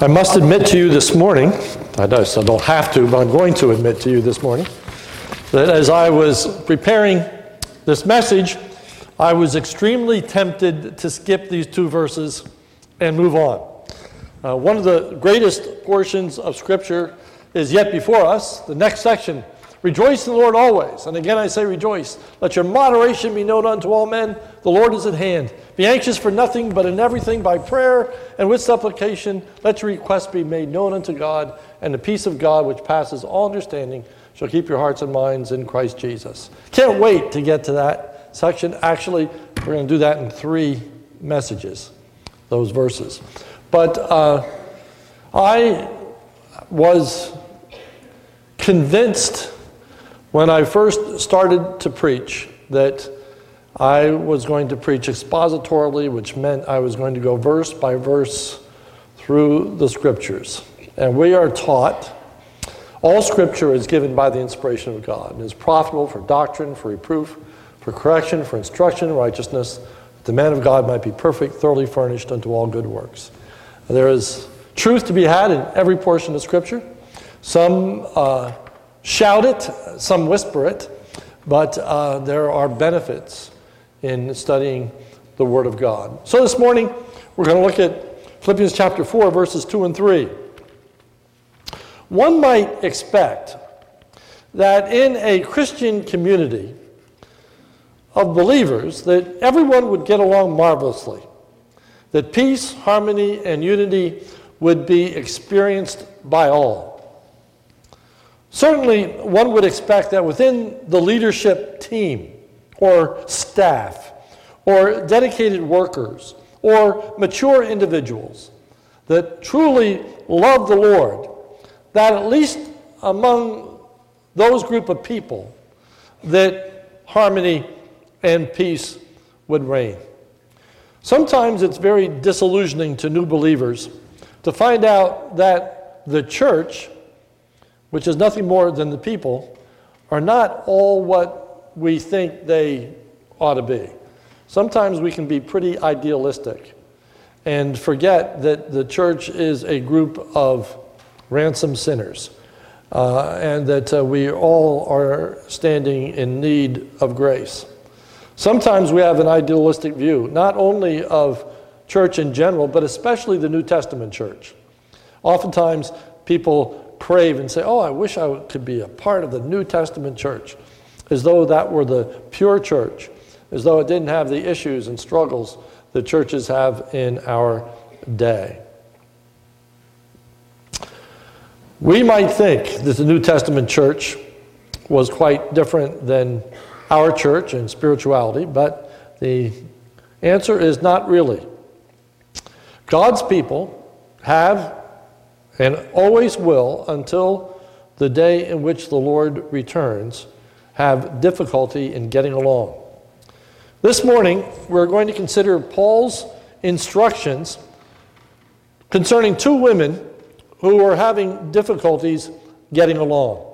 I must admit to you this morning, I don't have to, but I'm going to admit to you this morning, that as I was preparing this message, I was extremely tempted to skip these two verses and move on. Uh, one of the greatest portions of Scripture is yet before us. The next section Rejoice in the Lord always. And again I say rejoice. Let your moderation be known unto all men. The Lord is at hand. Be anxious for nothing, but in everything by prayer and with supplication, let your requests be made known unto God, and the peace of God, which passes all understanding, shall keep your hearts and minds in Christ Jesus. Can't wait to get to that section. Actually, we're going to do that in three messages, those verses. But uh, I was convinced when I first started to preach that I was going to preach expositorily, which meant I was going to go verse by verse through the scriptures. And we are taught all scripture is given by the inspiration of God and is profitable for doctrine, for reproof, for correction, for instruction righteousness, that the man of God might be perfect, thoroughly furnished unto all good works. There is truth to be had in every portion of scripture. Some uh, shout it, some whisper it, but uh, there are benefits in studying the Word of God. So this morning, we're going to look at Philippians chapter 4, verses 2 and 3. One might expect that in a Christian community of believers, that everyone would get along marvelously, that peace, harmony, and unity would be experienced by all. Certainly, one would expect that within the leadership team or staff or dedicated workers or mature individuals that truly love the Lord, that at least among those group of people, that harmony and peace would reign. Sometimes it's very disillusioning to new believers to find out that the church which is nothing more than the people, are not all what we think they ought to be. Sometimes we can be pretty idealistic and forget that the church is a group of ransom sinners uh, and that uh, we all are standing in need of grace. Sometimes we have an idealistic view, not only of church in general, but especially the New Testament church. Oftentimes, people crave and say, Oh, I wish I could be a part of the New Testament church, as though that were the pure church, as though it didn't have the issues and struggles that churches have in our day. We might think that the New Testament church was quite different than our church in spirituality, but the answer is not really. God's people have and always will until the day in which the Lord returns, have difficulty in getting along. This morning, we're going to consider Paul's instructions concerning two women who are having difficulties getting along.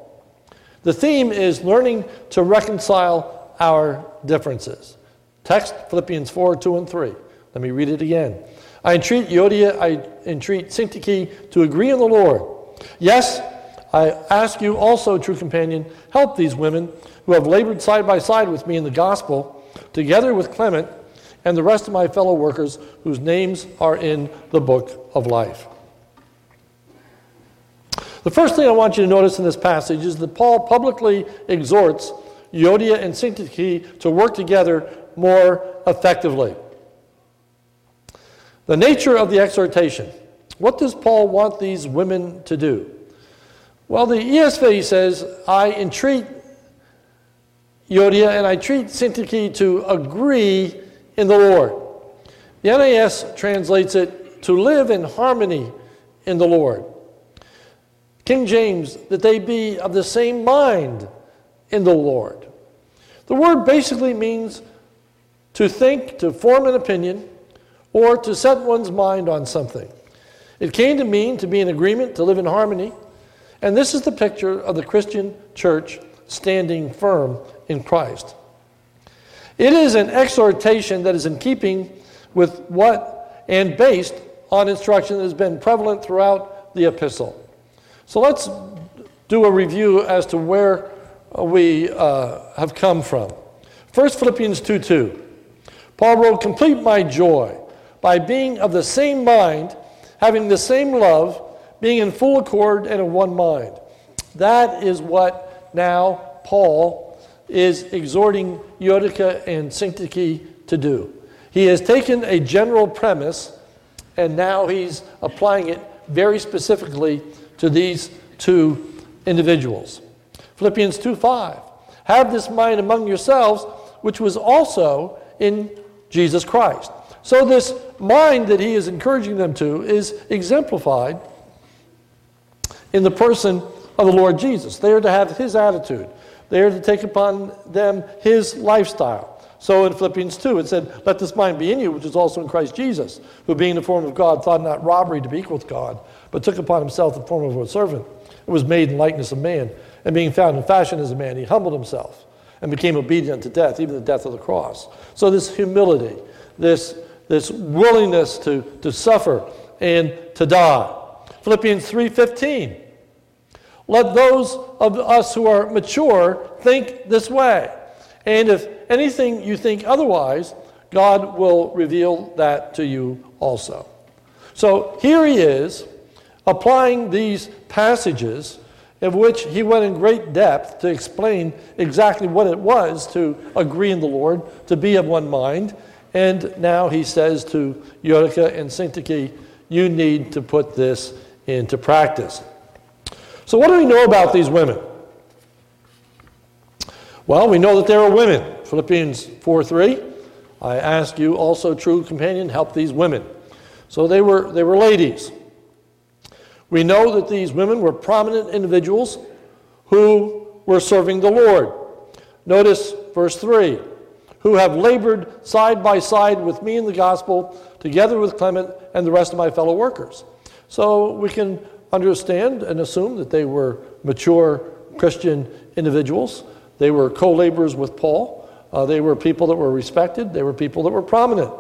The theme is learning to reconcile our differences. Text Philippians 4 2 and 3. Let me read it again. I entreat Euodia, I entreat Syntyche to agree in the Lord. Yes, I ask you also, true companion, help these women who have labored side by side with me in the gospel, together with Clement and the rest of my fellow workers whose names are in the book of life. The first thing I want you to notice in this passage is that Paul publicly exhorts Euodia and Syntyche to work together more effectively. The nature of the exhortation. What does Paul want these women to do? Well, the ESV says, I entreat Euodia and I treat Syntyche to agree in the Lord. The NAS translates it to live in harmony in the Lord. King James, that they be of the same mind in the Lord. The word basically means to think, to form an opinion, or to set one's mind on something. It came to mean to be in agreement, to live in harmony. And this is the picture of the Christian church standing firm in Christ. It is an exhortation that is in keeping with what and based on instruction that has been prevalent throughout the epistle. So let's do a review as to where we uh, have come from. First, Philippians 2 2. Paul wrote, Complete my joy by being of the same mind, having the same love, being in full accord and of one mind. That is what now Paul is exhorting Euodia and Syntyche to do. He has taken a general premise and now he's applying it very specifically to these two individuals. Philippians 2:5 Have this mind among yourselves, which was also in Jesus Christ. So, this mind that he is encouraging them to is exemplified in the person of the Lord Jesus. They are to have his attitude, they are to take upon them his lifestyle. So in Philippians 2, it said, Let this mind be in you, which is also in Christ Jesus, who being in the form of God thought not robbery to be equal with God, but took upon himself the form of a servant, and was made in likeness of man. And being found in fashion as a man, he humbled himself and became obedient to death, even the death of the cross. So this humility, this, this willingness to, to suffer and to die. Philippians 3:15. Let those of us who are mature think this way. And if anything you think otherwise, God will reveal that to you also. So here he is applying these passages of which he went in great depth to explain exactly what it was to agree in the Lord, to be of one mind. And now he says to Euodia and Syntyche, you need to put this into practice. So, what do we know about these women? Well, we know that they are women. Philippians 4 3. I ask you also, true companion, help these women. So they were, they were ladies. We know that these women were prominent individuals who were serving the Lord. Notice verse 3 who have labored side by side with me in the gospel, together with Clement and the rest of my fellow workers. So we can understand and assume that they were mature Christian individuals. They were co laborers with Paul. Uh, they were people that were respected, they were people that were prominent.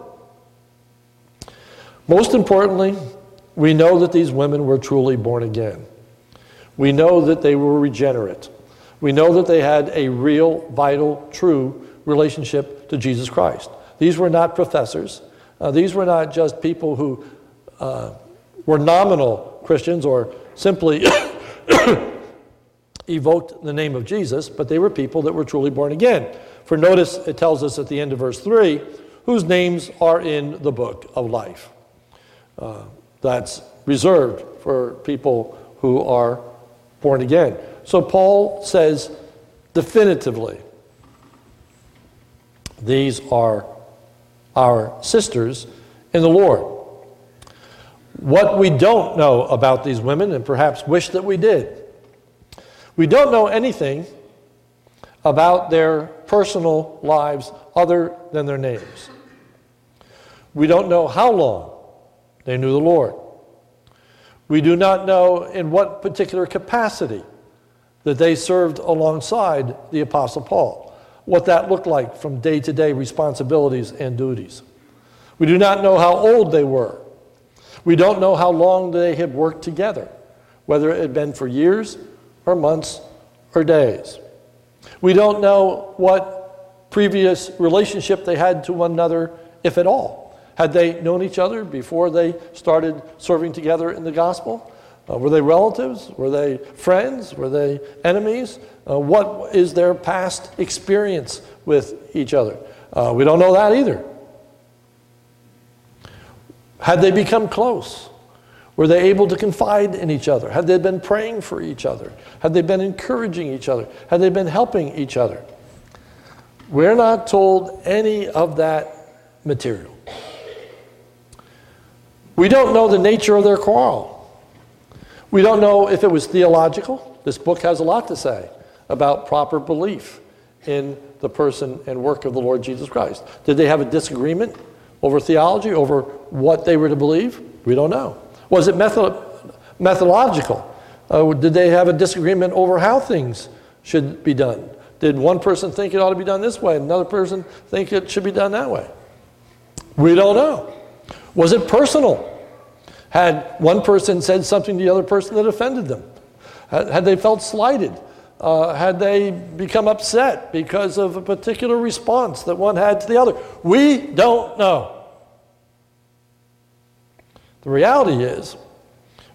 Most importantly, we know that these women were truly born again. We know that they were regenerate. We know that they had a real, vital, true relationship to Jesus Christ. These were not professors. Uh, these were not just people who uh, were nominal Christians or simply evoked the name of Jesus, but they were people that were truly born again. For notice, it tells us at the end of verse 3 whose names are in the book of life. Uh, that's reserved for people who are born again. So Paul says definitively, these are our sisters in the Lord. What we don't know about these women, and perhaps wish that we did, we don't know anything about their personal lives other than their names. We don't know how long they knew the Lord. We do not know in what particular capacity that they served alongside the Apostle Paul, what that looked like from day to day responsibilities and duties. We do not know how old they were. We don't know how long they had worked together, whether it had been for years or months or days. We don't know what previous relationship they had to one another, if at all. Had they known each other before they started serving together in the gospel? Uh, were they relatives? Were they friends? Were they enemies? Uh, what is their past experience with each other? Uh, we don't know that either. Had they become close? Were they able to confide in each other? Had they been praying for each other? Had they been encouraging each other? Had they been helping each other? We're not told any of that material. We don't know the nature of their quarrel. We don't know if it was theological. This book has a lot to say about proper belief in the person and work of the Lord Jesus Christ. Did they have a disagreement over theology, over what they were to believe? We don't know. Was it method- methodological? Uh, did they have a disagreement over how things should be done? Did one person think it ought to be done this way, and another person think it should be done that way? We don't know. Was it personal? Had one person said something to the other person that offended them? Had, they felt slighted? Uh, had they become upset because of a particular response that one had to the other? We don't know. The reality is,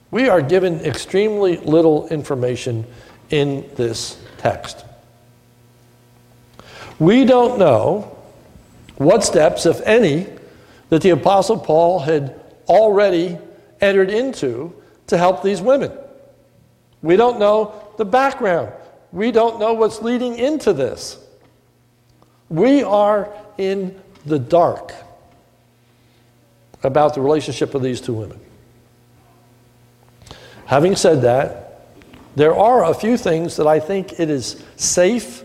we are given extremely little information in this text. We don't know what steps, if any, that the Apostle Paul had already entered into to help these women. We don't know the background. We don't know what's leading into this. We are in the dark about the relationship of these two women. Having said that, there are a few things that I think it is safe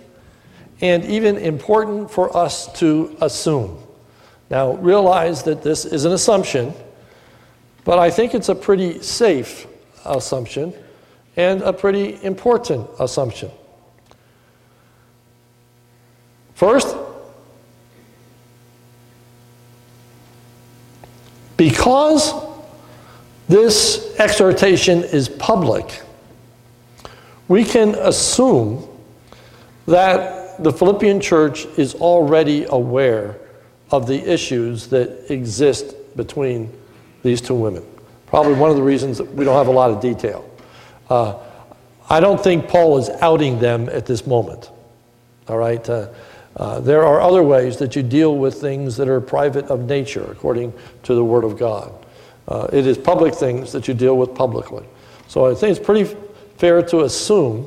and even important for us to assume. Now, realize that this is an assumption, but I think it's a pretty safe assumption and a pretty important assumption. First, because this exhortation is public, we can assume that the Philippian church is already aware of the issues that exist between these two women. Probably one of the reasons that we don't have a lot of detail. Uh, I don't think Paul is outing them at this moment. All right? Uh, uh, there are other ways that you deal with things that are private of nature, according to the Word of God. Uh, it is public things that you deal with publicly. So I think it's pretty fair to assume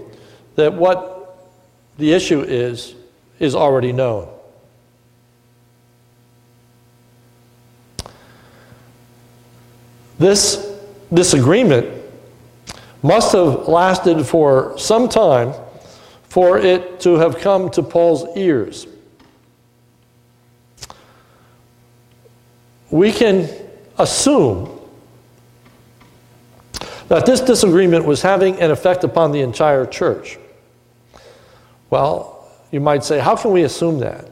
that what the issue is, is already known. This disagreement must have lasted for some time for it to have come to Paul's ears. We can assume that this disagreement was having an effect upon the entire church. Well, you might say, how can we assume that?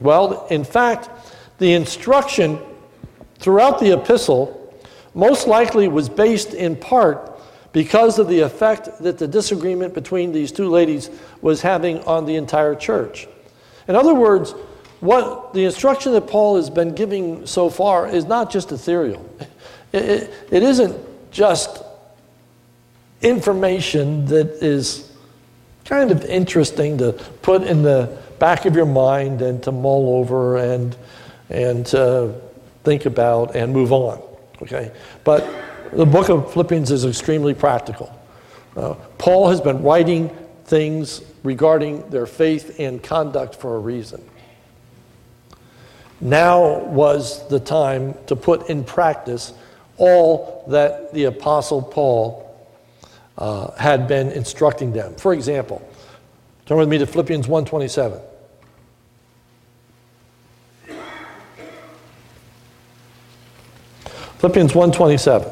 Well, in fact, the instruction throughout the epistle most likely was based in part because of the effect that the disagreement between these two ladies was having on the entire church. In other words, what the instruction that Paul has been giving so far is not just ethereal. It, it, it isn't just information that is kind of interesting to put in the back of your mind and to mull over and, and to think about and move on. Okay? But the book of Philippians is extremely practical. Uh, Paul has been writing things regarding their faith and conduct for a reason. Now was the time to put in practice all that the Apostle Paul uh, had been instructing them. For example, turn with me to Philippians 1:27. Philippians 1:27.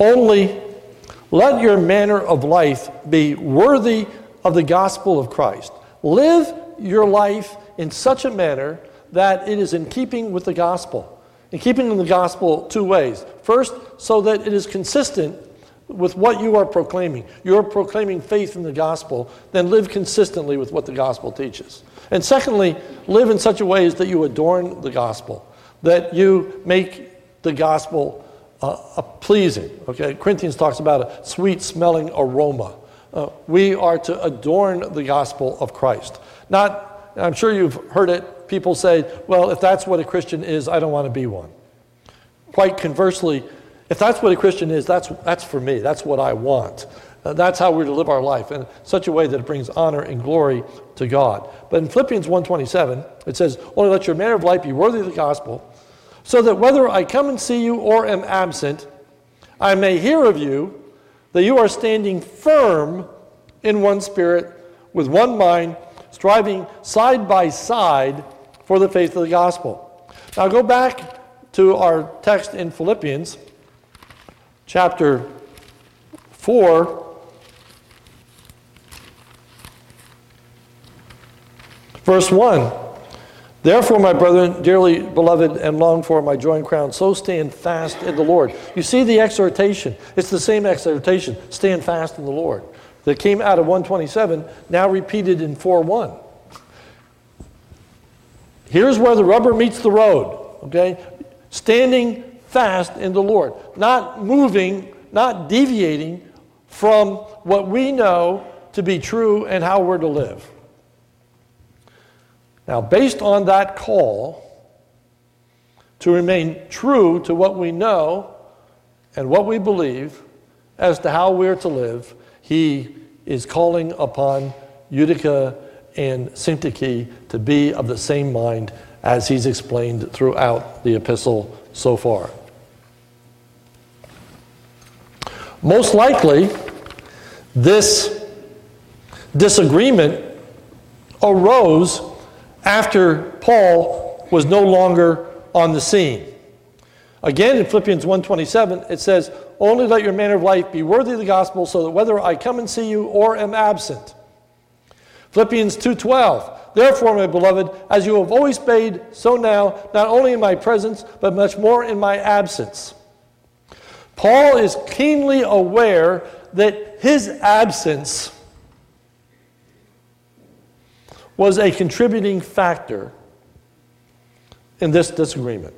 Only let your manner of life be worthy of the gospel of Christ. Live your life in such a manner that it is in keeping with the gospel. In keeping with the gospel two ways. First, so that it is consistent with what you are proclaiming. You're proclaiming faith in the gospel, then live consistently with what the gospel teaches. And secondly, live in such a way as that you adorn the gospel, that you make the gospel uh, a pleasing. Okay, Corinthians talks about a sweet smelling aroma. Uh, we are to adorn the gospel of Christ. Not, I'm sure you've heard it, people say, well, if that's what a Christian is, I don't want to be one. Quite conversely, if that's what a Christian is, that's, that's for me. That's what I want. Uh, that's how we're to live our life in such a way that it brings honor and glory to God. But in Philippians 1.27, it says, only let your manner of life be worthy of the gospel, so that whether I come and see you or am absent, I may hear of you that you are standing firm in one spirit, with one mind, striving side by side for the faith of the gospel. Now go back to our text in Philippians, chapter 4, verse 1. Therefore, my brethren, dearly beloved and longed for, my joy and crown, so stand fast in the Lord. You see the exhortation. It's the same exhortation stand fast in the Lord that came out of 127, now repeated in 4 1. Here's where the rubber meets the road, okay? Standing fast in the Lord, not moving, not deviating from what we know to be true and how we're to live. Now, based on that call to remain true to what we know and what we believe as to how we're to live, he is calling upon Euodia and Syntyche to be of the same mind as he's explained throughout the epistle so far. Most likely, this disagreement arose after Paul was no longer on the scene. Again, in Philippians 1:27, it says, "Only let your manner of life be worthy of the gospel, so that whether I come and see you or am absent." Philippians 2:12, "Therefore, my beloved, as you have always obeyed, so now, not only in my presence, but much more in my absence." Paul is keenly aware that his absence was a contributing factor in this disagreement.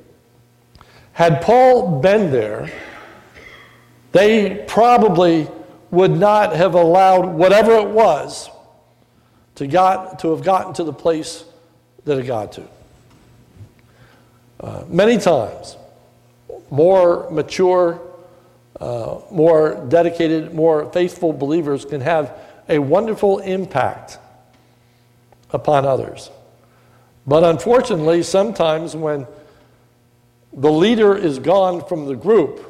Had Paul been there, they probably would not have allowed whatever it was to, got, to have gotten to the place that it got to. Uh, many times, more mature, uh, more dedicated, more faithful believers can have a wonderful impact upon others. But unfortunately, sometimes when the leader is gone from the group,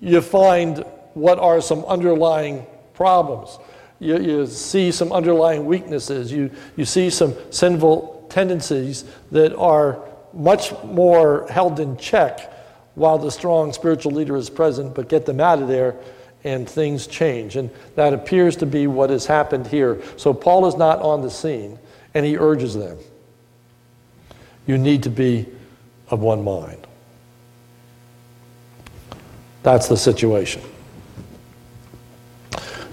you find what are some underlying problems. You, you see some underlying weaknesses. You, you see some sinful tendencies that are much more held in check while the strong spiritual leader is present, but get them out of there and things change. And that appears to be what has happened here. So Paul is not on the scene, and he urges them you need to be of one mind. That's the situation.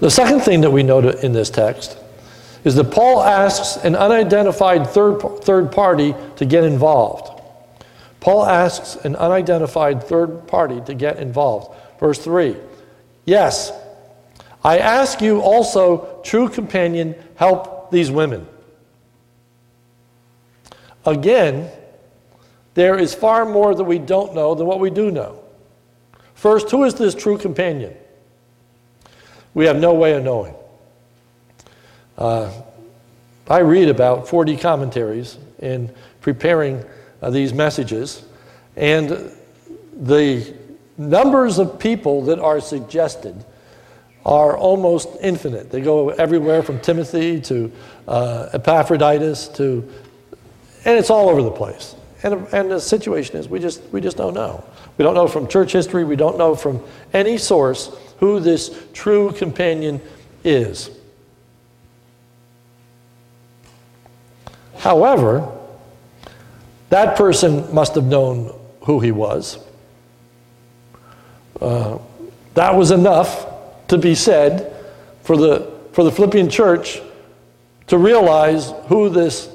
The second thing that we note in this text is that Paul asks an unidentified third, third party to get involved. Paul asks an unidentified third party to get involved. Verse 3 Yes, I ask you also, true companion, help these women. Again, there is far more that we don't know than what we do know. First, who is this true companion? We have no way of knowing. Uh, I read about 40 commentaries in preparing uh, these messages, and the numbers of people that are suggested are almost infinite. They go everywhere from Timothy to uh, Epaphroditus to, and it's all over the place. And, and the situation is we just, we just don't know. We don't know from church history, we don't know from any source who this true companion is. However, that person must have known who he was uh, that was enough to be said for the, for the Philippian church to realize who this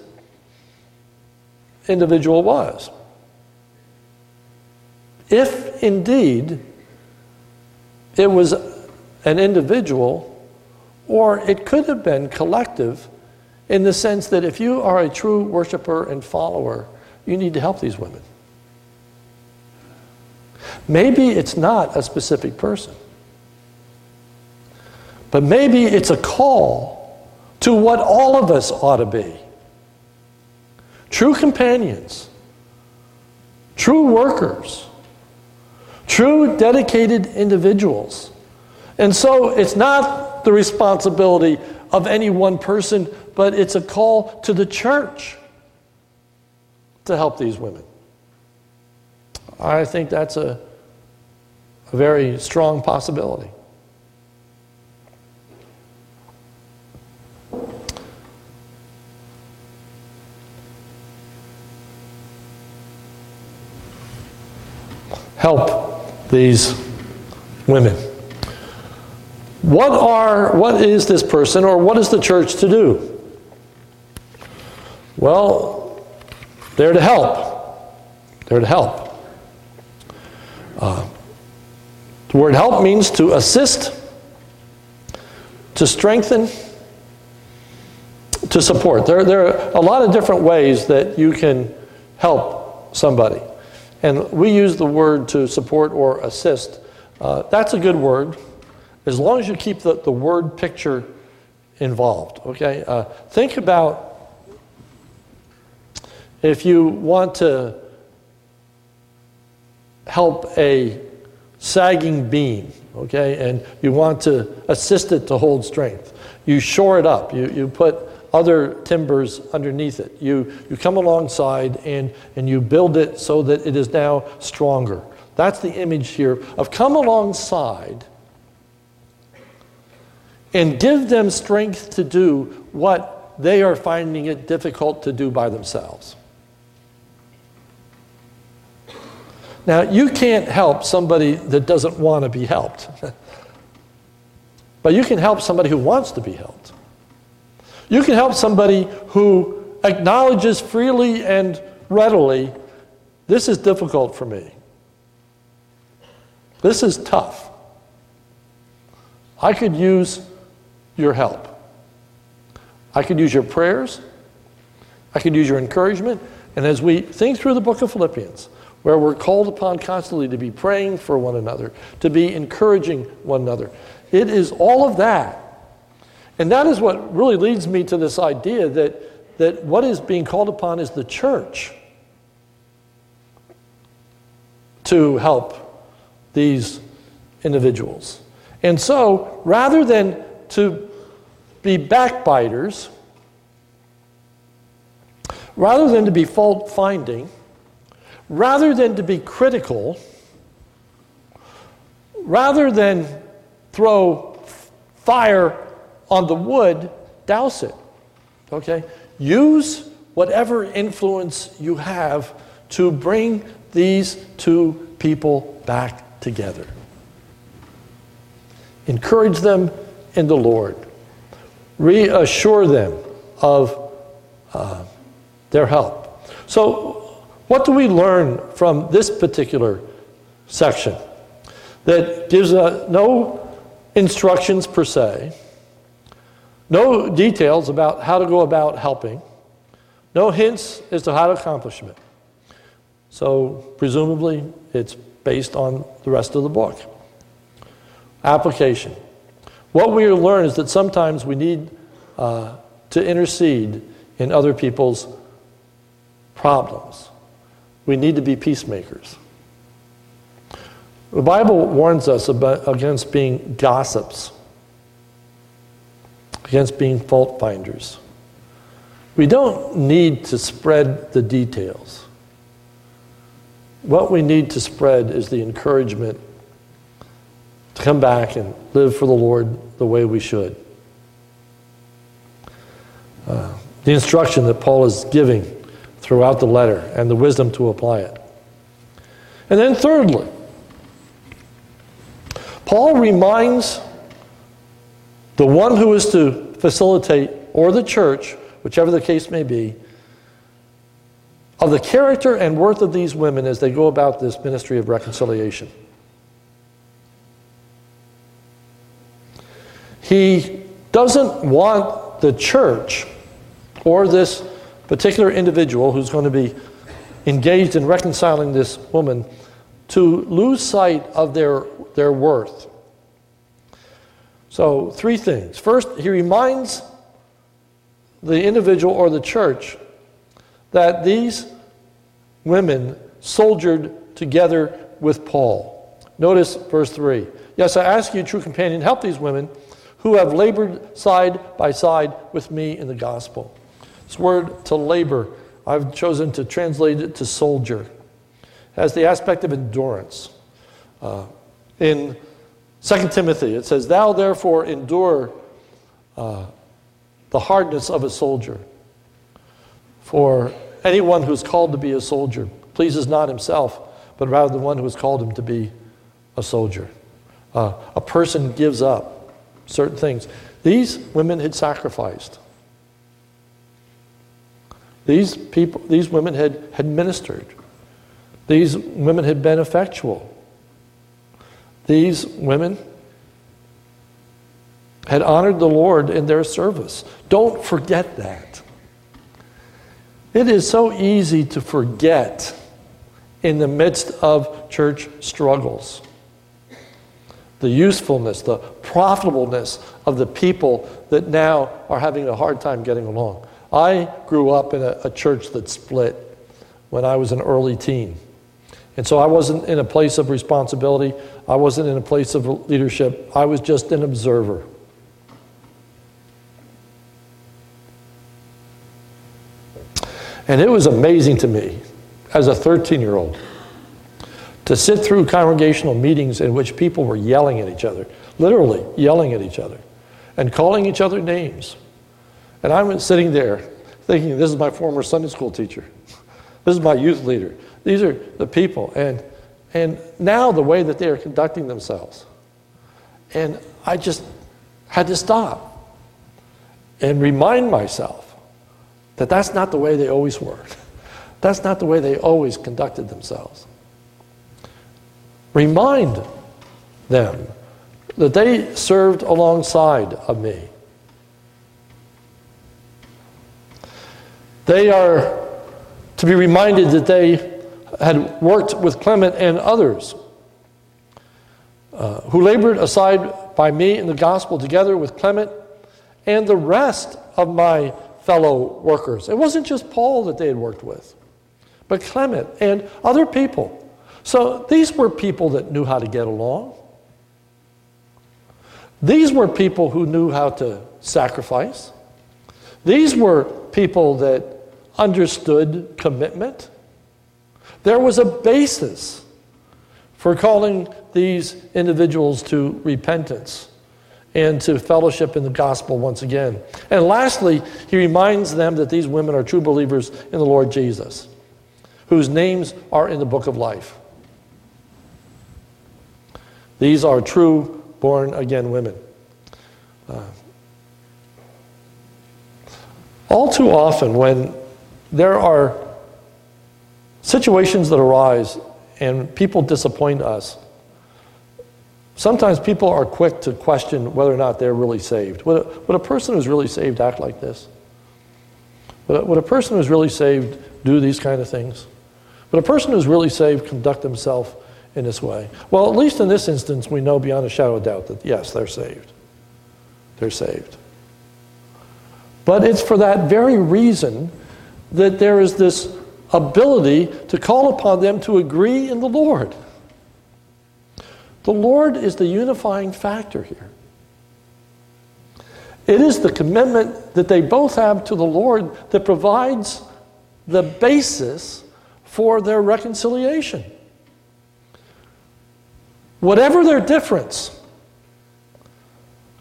individual was. If indeed it was an individual, or it could have been collective in the sense that if you are a true worshiper and follower, you need to help these women. Maybe it's not a specific person, but maybe it's a call to what all of us ought to be true companions, true workers, true dedicated individuals. And so it's not the responsibility of any one person, but it's a call to the church to help these women. I think that's a, a very strong possibility. Help these women. What are what is this person or what is the church to do? Well, they're to help. They're to help. Uh, the word help means to assist, to strengthen, to support. There, there are a lot of different ways that you can help somebody. And we use the word to support or assist. Uh, that's a good word, as long as you keep the, the word picture involved. Okay? Uh, think about if you want to help a sagging beam, okay, and you want to assist it to hold strength, you shore it up. You, you put other timbers underneath it. You, you come alongside and, and you build it so that it is now stronger. That's the image here of come alongside and give them strength to do what they are finding it difficult to do by themselves. Now, you can't help somebody that doesn't want to be helped, but you can help somebody who wants to be helped. You can help somebody who acknowledges freely and readily this is difficult for me. This is tough. I could use your help. I could use your prayers. I could use your encouragement. And as we think through the book of Philippians, where we're called upon constantly to be praying for one another, to be encouraging one another, it is all of that and that is what really leads me to this idea that, that what is being called upon is the church to help these individuals. And so, rather than to be backbiters, rather than to be fault finding, rather than to be critical, rather than throw fire on the wood, douse it. Okay? Use whatever influence you have to bring these two people back together. Encourage them in the Lord. Reassure them of uh, their help. So, what do we learn from this particular section that gives uh, no instructions per se? No details about how to go about helping. No hints as to how to accomplish it. So, presumably, it's based on the rest of the book. Application. What we learn is that sometimes we need uh, to intercede in other people's problems. We need to be peacemakers. The Bible warns us about, against being gossips against being fault finders. We don't need to spread the details. What we need to spread is the encouragement to come back and live for the Lord the way we should. Uh, the instruction that Paul is giving throughout the letter and the wisdom to apply it. And then, thirdly, Paul reminds the one who is to facilitate, or the church, whichever the case may be, of the character and worth of these women as they go about this ministry of reconciliation. He doesn't want the church or this particular individual who's going to be engaged in reconciling this woman to lose sight of their, their worth. So, three things. First, he reminds the individual or the church that these women soldiered together with Paul. Notice verse 3. Yes, I ask you, true companion, help these women who have labored side by side with me in the gospel. This word to labor, I've chosen to translate it to soldier, has the aspect of endurance. Uh, in 2 Timothy, it says, Thou therefore endure uh, the hardness of a soldier. For anyone who's called to be a soldier pleases not himself, but rather the one who has called him to be a soldier. Uh, a person gives up certain things. These women had sacrificed. These people, these women had, had ministered. These women had been effectual. These women had honored the Lord in their service. Don't forget that. It is so easy to forget in the midst of church struggles. The usefulness, the profitableness of the people that now are having a hard time getting along. I grew up in a, a church that split when I was an early teen. And so I wasn't in a place of responsibility. I wasn't in a place of leadership. I was just an observer. And it was amazing to me as a 13 year old to sit through congregational meetings in which people were yelling at each other, literally yelling at each other, and calling each other names. And I was sitting there thinking, this is my former Sunday school teacher. This is my youth leader. These are the people. And, and now the way that they are conducting themselves. And I just had to stop and remind myself that that's not the way they always were. That's not the way they always conducted themselves. Remind them that they served alongside of me. They are to be reminded that they had worked with Clement and others uh, who labored aside by me in the gospel together with Clement and the rest of my fellow workers. It wasn't just Paul that they had worked with, but Clement and other people. So these were people that knew how to get along. These were people who knew how to sacrifice. These were people that understood commitment. There was a basis for calling these individuals to repentance and to fellowship in the gospel once again. And lastly, he reminds them that these women are true believers in the Lord Jesus, whose names are in the book of life. These are true born again women. Uh, all too often, when there are situations that arise and people disappoint us. Sometimes people are quick to question whether or not they're really saved. Would a, would a person who's really saved act like this? Would a, would a person who's really saved do these kind of things? Would a person who's really saved conduct himself in this way? Well, at least in this instance, we know beyond a shadow of doubt that yes, they're saved. They're saved. But it's for that very reason that there is this ability to call upon them to agree in the Lord. The Lord is the unifying factor here. It is the commitment that they both have to the Lord that provides the basis for their reconciliation. Whatever their difference,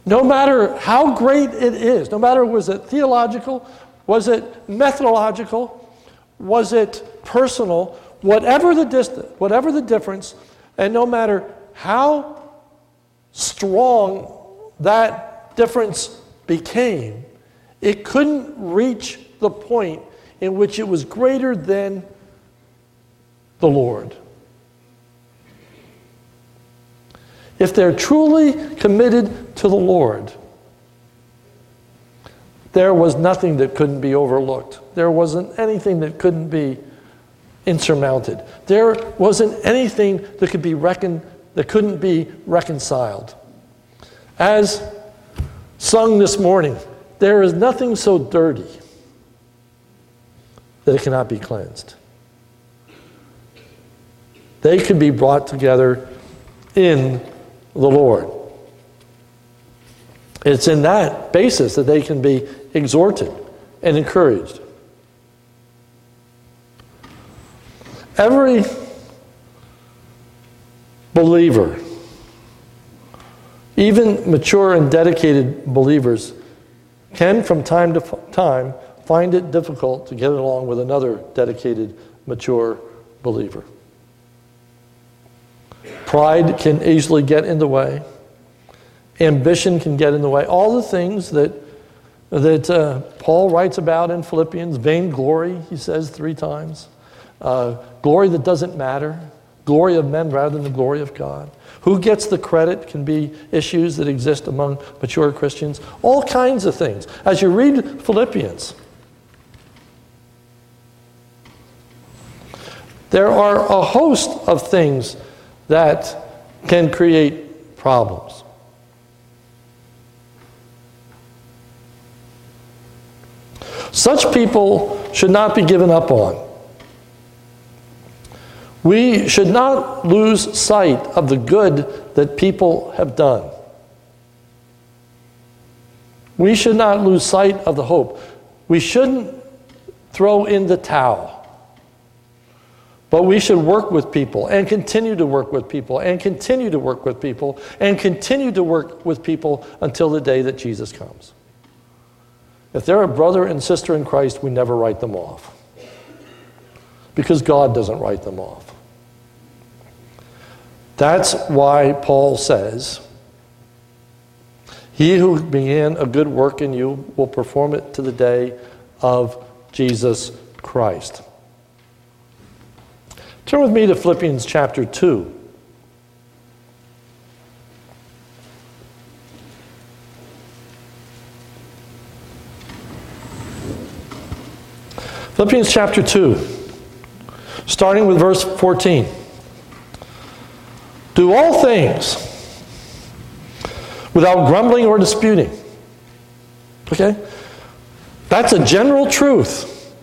no matter how great it is, no matter was it theological was it methodological? Was it personal? Whatever the distance, whatever the difference, and no matter how strong that difference became, it couldn't reach the point in which it was greater than the Lord. If they're truly committed to the Lord, there was nothing that couldn't be overlooked. There wasn't anything that couldn't be insurmounted. There wasn't anything that could be reckoned that couldn't be reconciled. As sung this morning, there is nothing so dirty that it cannot be cleansed. They can be brought together in the Lord. It's in that basis that they can be exhorted and encouraged. Every believer, even mature and dedicated believers, can from time to time find it difficult to get along with another dedicated, mature believer. Pride can easily get in the way. Ambition can get in the way. All the things that, that uh, Paul writes about in Philippians vainglory, he says three times. Uh, glory that doesn't matter. Glory of men rather than the glory of God. Who gets the credit can be issues that exist among mature Christians. All kinds of things. As you read Philippians, there are a host of things that can create problems. Such people should not be given up on. We should not lose sight of the good that people have done. We should not lose sight of the hope. We shouldn't throw in the towel. But we should work with people and continue to work with people and continue to work with people and continue to work with people until the day that Jesus comes. If they're a brother and sister in Christ, we never write them off. Because God doesn't write them off. That's why Paul says, He who began a good work in you will perform it to the day of Jesus Christ. Turn with me to Philippians chapter 2. Philippians chapter 2, starting with verse 14. Do all things without grumbling or disputing. Okay? That's a general truth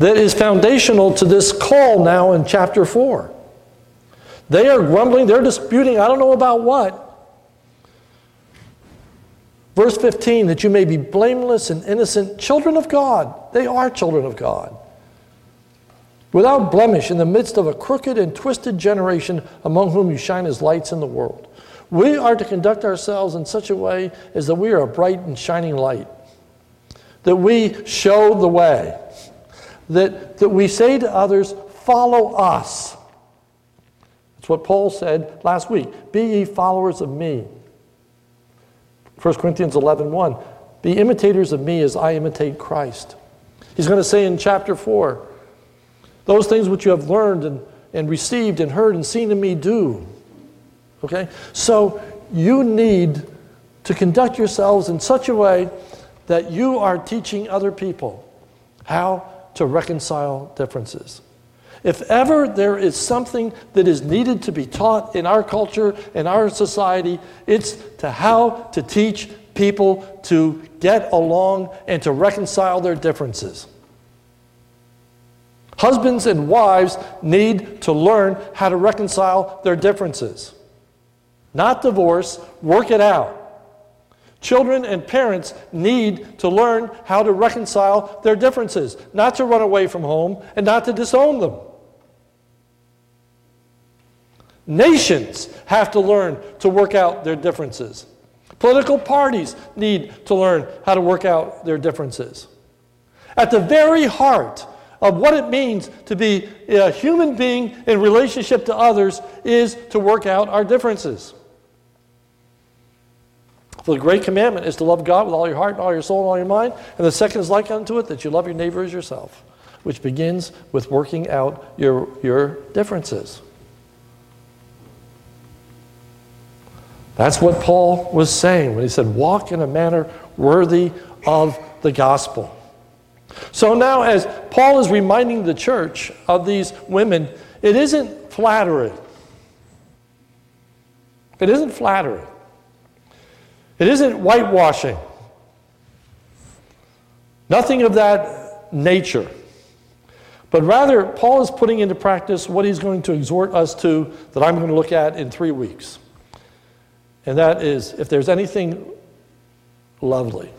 that is foundational to this call now in chapter 4. They are grumbling, they're disputing, I don't know about what. Verse 15, that you may be blameless and innocent, children of God. They are children of God. Without blemish in the midst of a crooked and twisted generation among whom you shine as lights in the world. We are to conduct ourselves in such a way as that we are a bright and shining light, that we show the way that, that we say to others, follow us. That's what Paul said last week. Be ye followers of me. 1 Corinthians 11 1. Be imitators of me as I imitate Christ. He's going to say in chapter 4, those things which you have learned and, and received and heard and seen in me do. Okay? So you need to conduct yourselves in such a way that you are teaching other people how to reconcile differences. If ever there is something that is needed to be taught in our culture, in our society, it's to how to teach people to get along and to reconcile their differences. Husbands and wives need to learn how to reconcile their differences. Not divorce, work it out. Children and parents need to learn how to reconcile their differences, not to run away from home and not to disown them. Nations have to learn to work out their differences. Political parties need to learn how to work out their differences. At the very heart of what it means to be a human being in relationship to others is to work out our differences. The great commandment is to love God with all your heart, and all your soul, and all your mind. And the second is like unto it, that you love your neighbor as yourself, which begins with working out your, your differences. That's what Paul was saying when he said, Walk in a manner worthy of the gospel. So now, as Paul is reminding the church of these women, it isn't flattering. It isn't flattering. It isn't whitewashing. Nothing of that nature. But rather, Paul is putting into practice what he's going to exhort us to that I'm going to look at in three weeks. And that is if there's anything lovely,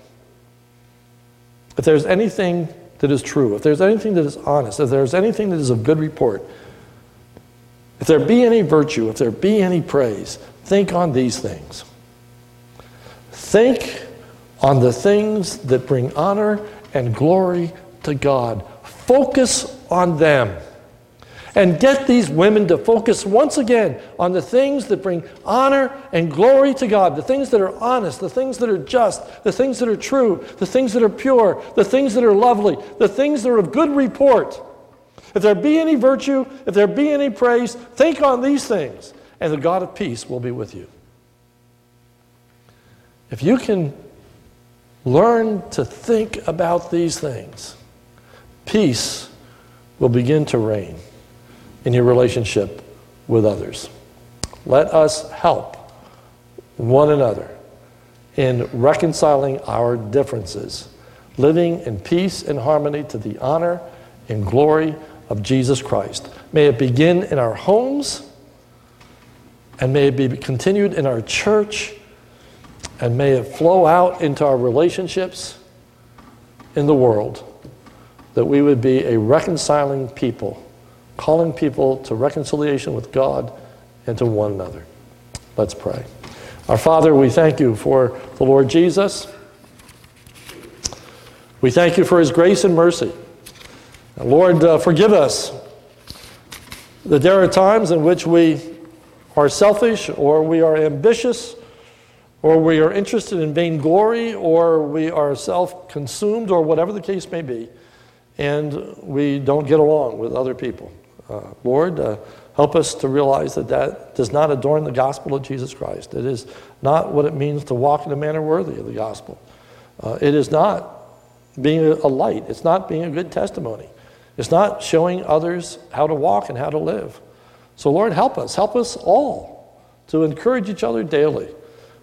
if there's anything that is true, if there's anything that is honest, if there's anything that is of good report, if there be any virtue, if there be any praise, think on these things. Think on the things that bring honor and glory to God. Focus on them. And get these women to focus once again on the things that bring honor and glory to God, the things that are honest, the things that are just, the things that are true, the things that are pure, the things that are lovely, the things that are of good report. If there be any virtue, if there be any praise, think on these things, and the God of peace will be with you. If you can learn to think about these things, peace will begin to reign in your relationship with others. Let us help one another in reconciling our differences, living in peace and harmony to the honor and glory of Jesus Christ. May it begin in our homes, and may it be continued in our church, and may it flow out into our relationships in the world, that we would be a reconciling people calling people to reconciliation with God and to one another. Let's pray. Our Father, we thank you for the Lord Jesus. We thank you for his grace and mercy. Lord, uh, forgive us that there are times in which we are selfish or we are ambitious or we are interested in vainglory or we are self consumed or whatever the case may be, and we don't get along with other people. Uh, Lord, uh, help us to realize that that does not adorn the gospel of Jesus Christ. It is not what it means to walk in a manner worthy of the gospel. Uh, it is not being a light, it's not being a good testimony. It's not showing others how to walk and how to live. So, Lord, help us. Help us all to encourage each other daily,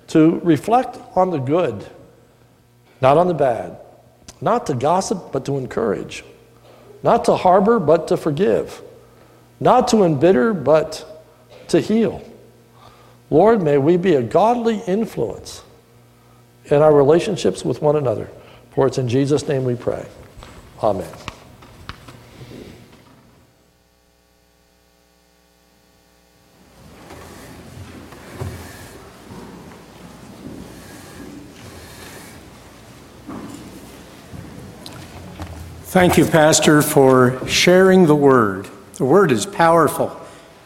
to reflect on the good, not on the bad, not to gossip, but to encourage, not to harbor, but to forgive not to embitter, but to heal. Lord, may we be a godly influence in our relationships with one another. For it's in Jesus' name we pray. Amen. Thank you, Pastor, for sharing the word. The word is powerful,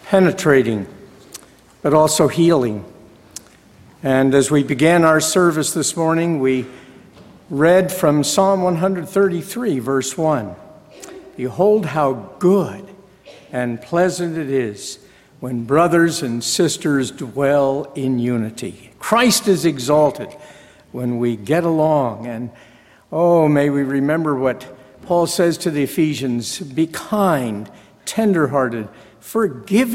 penetrating, but also healing. And as we began our service this morning, we read from Psalm 133, verse 1 Behold, how good and pleasant it is when brothers and sisters dwell in unity. Christ is exalted when we get along. And oh, may we remember what Paul says to the Ephesians be kind tenderhearted, forgiving